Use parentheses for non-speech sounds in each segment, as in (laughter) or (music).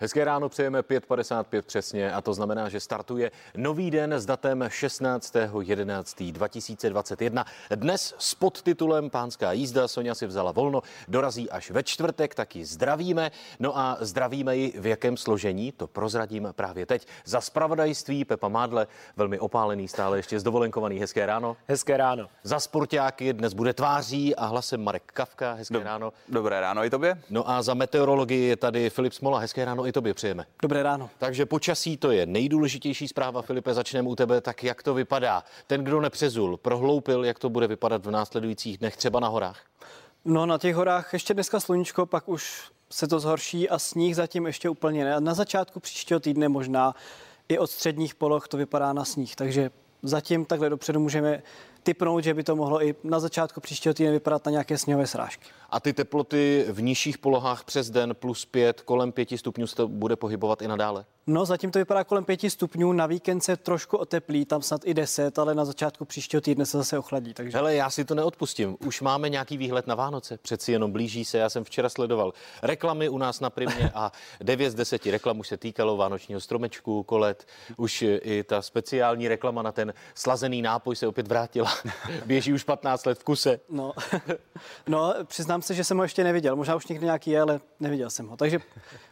Hezké ráno přejeme 5.55 přesně a to znamená, že startuje nový den s datem 16.11.2021. Dnes s podtitulem Pánská jízda Sonja si vzala volno, dorazí až ve čtvrtek, taky zdravíme. No a zdravíme ji v jakém složení, to prozradím právě teď. Za spravodajství Pepa Mádle, velmi opálený, stále ještě zdovolenkovaný. Hezké ráno. Hezké ráno. Za sportáky dnes bude tváří a hlasem Marek Kavka. Hezké Dob- ráno. Dobré ráno i tobě. No a za meteorologii je tady Filip Smola. Hezké ráno i tobě přejeme. Dobré ráno. Takže počasí to je nejdůležitější zpráva. Filipe, začneme u tebe. Tak jak to vypadá? Ten, kdo nepřezul, prohloupil, jak to bude vypadat v následujících dnech třeba na horách? No na těch horách ještě dneska sluníčko, pak už se to zhorší a sníh zatím ještě úplně ne. Na začátku příštího týdne možná i od středních poloh to vypadá na sníh, takže zatím takhle dopředu můžeme typnout, že by to mohlo i na začátku příštího týdne vypadat na nějaké sněhové srážky. A ty teploty v nižších polohách přes den plus pět, kolem pěti stupňů se to bude pohybovat i nadále? No, zatím to vypadá kolem 5 stupňů, na víkend se trošku oteplí, tam snad i 10, ale na začátku příštího týdne se zase ochladí. Takže... Hele, já si to neodpustím. Už máme nějaký výhled na Vánoce. Přeci jenom blíží se. Já jsem včera sledoval reklamy u nás na Primě a 9 z 10 reklam už se týkalo vánočního stromečku, kolet. Už i ta speciální reklama na ten slazený nápoj se opět vrátila. (laughs) Běží už 15 let v kuse. No, (laughs) no, přiznám se, že jsem ho ještě neviděl. Možná už někdy nějaký je, ale neviděl jsem ho. Takže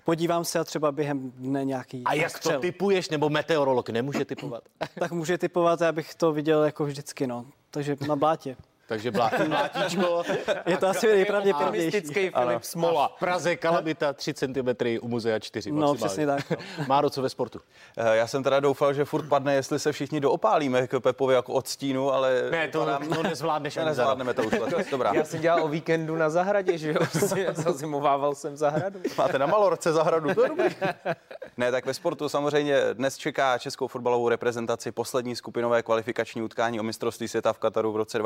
podívám se a třeba během dne nějaký A jak střel. to typuješ, nebo meteorolog nemůže typovat? (laughs) Tak může typovat, já bych to viděl jako vždycky, no. Takže na blátě. Takže blá, blátíčko. Je to asi nejpravděpodobnější. Filip Smola. V Praze kalamita 3 cm, u muzea 4 No, maximálně. přesně tak. No. (laughs) Máro, co ve sportu? Eh, Já jsem teda doufal, že furt padne, jestli se všichni doopálíme k Pepovi jako od stínu, ale Ne, to, to nezvládneš ne, nezvládneme to už. (laughs) Dobrá. Já jsem dělal o víkendu na zahradě, že jo? (laughs) Zazimovával jsem zahradu. Máte na Malorce zahradu, to je dobrý. Ne, tak ve sportu samozřejmě dnes čeká českou fotbalovou reprezentaci poslední skupinové kvalifikační utkání o mistrovství světa v Kataru v roce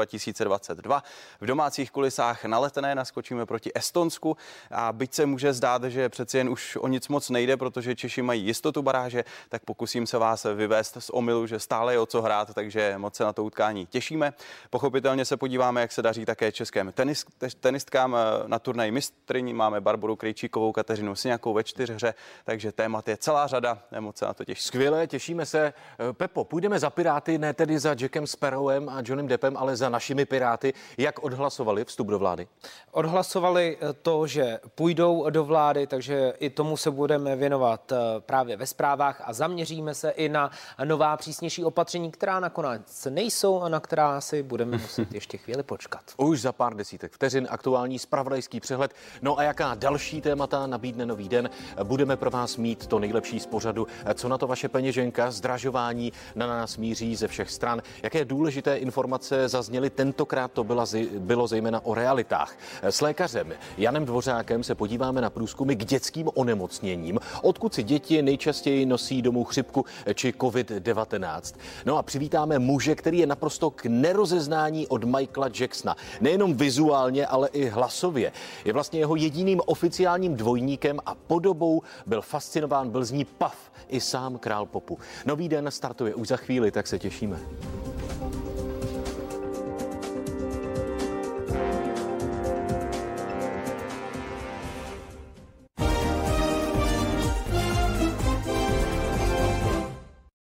2022. V domácích kulisách na letné naskočíme proti Estonsku a byť se může zdát, že přeci jen už o nic moc nejde, protože Češi mají jistotu baráže, tak pokusím se vás vyvést z omylu, že stále je o co hrát, takže moc se na to utkání těšíme. Pochopitelně se podíváme, jak se daří také českým tenis, te- tenistkám eh, na turnaj mistryní. Máme Barboru Krejčíkovou, Kateřinu Sňakou ve čtyřhře, takže témat je celá řada, moc se na to těším. Skvěle, těšíme se. Eh, Pepo, půjdeme za Piráty, ne tedy za Jackem Sparrowem a Johnem Deppem, ale za našimi Piráty. Jak odhlasovali vstup do vlády? Odhlasovali eh, to, že půjdou do vlády, takže i tomu se budeme věnovat eh, právě ve zprávách a zaměříme se i na nová přísnější opatření, která nakonec nejsou a na která si budeme (laughs) muset ještě chvíli počkat. Už za pár desítek vteřin aktuální spravodajský přehled. No a jaká další témata nabídne nový den? Budeme pro vás mít to nejlepší z pořadu. Co na to vaše peněženka, zdražování na nás míří ze všech stran. Jaké důležité informace zazněly tentokrát, to byla, bylo zejména o realitách. S lékařem Janem Dvořákem se podíváme na průzkumy k dětským onemocněním, odkud si děti nejčastěji nosí domů chřipku či COVID-19. No a přivítáme muže, který je naprosto k nerozeznání od Michaela Jacksona. Nejenom vizuálně, ale i hlasově. Je vlastně jeho jediným oficiálním dvojníkem a podobou byl fascinován, byl z ní pav i sám král popu. Nový den startuje už za chvíli, tak se těšíme.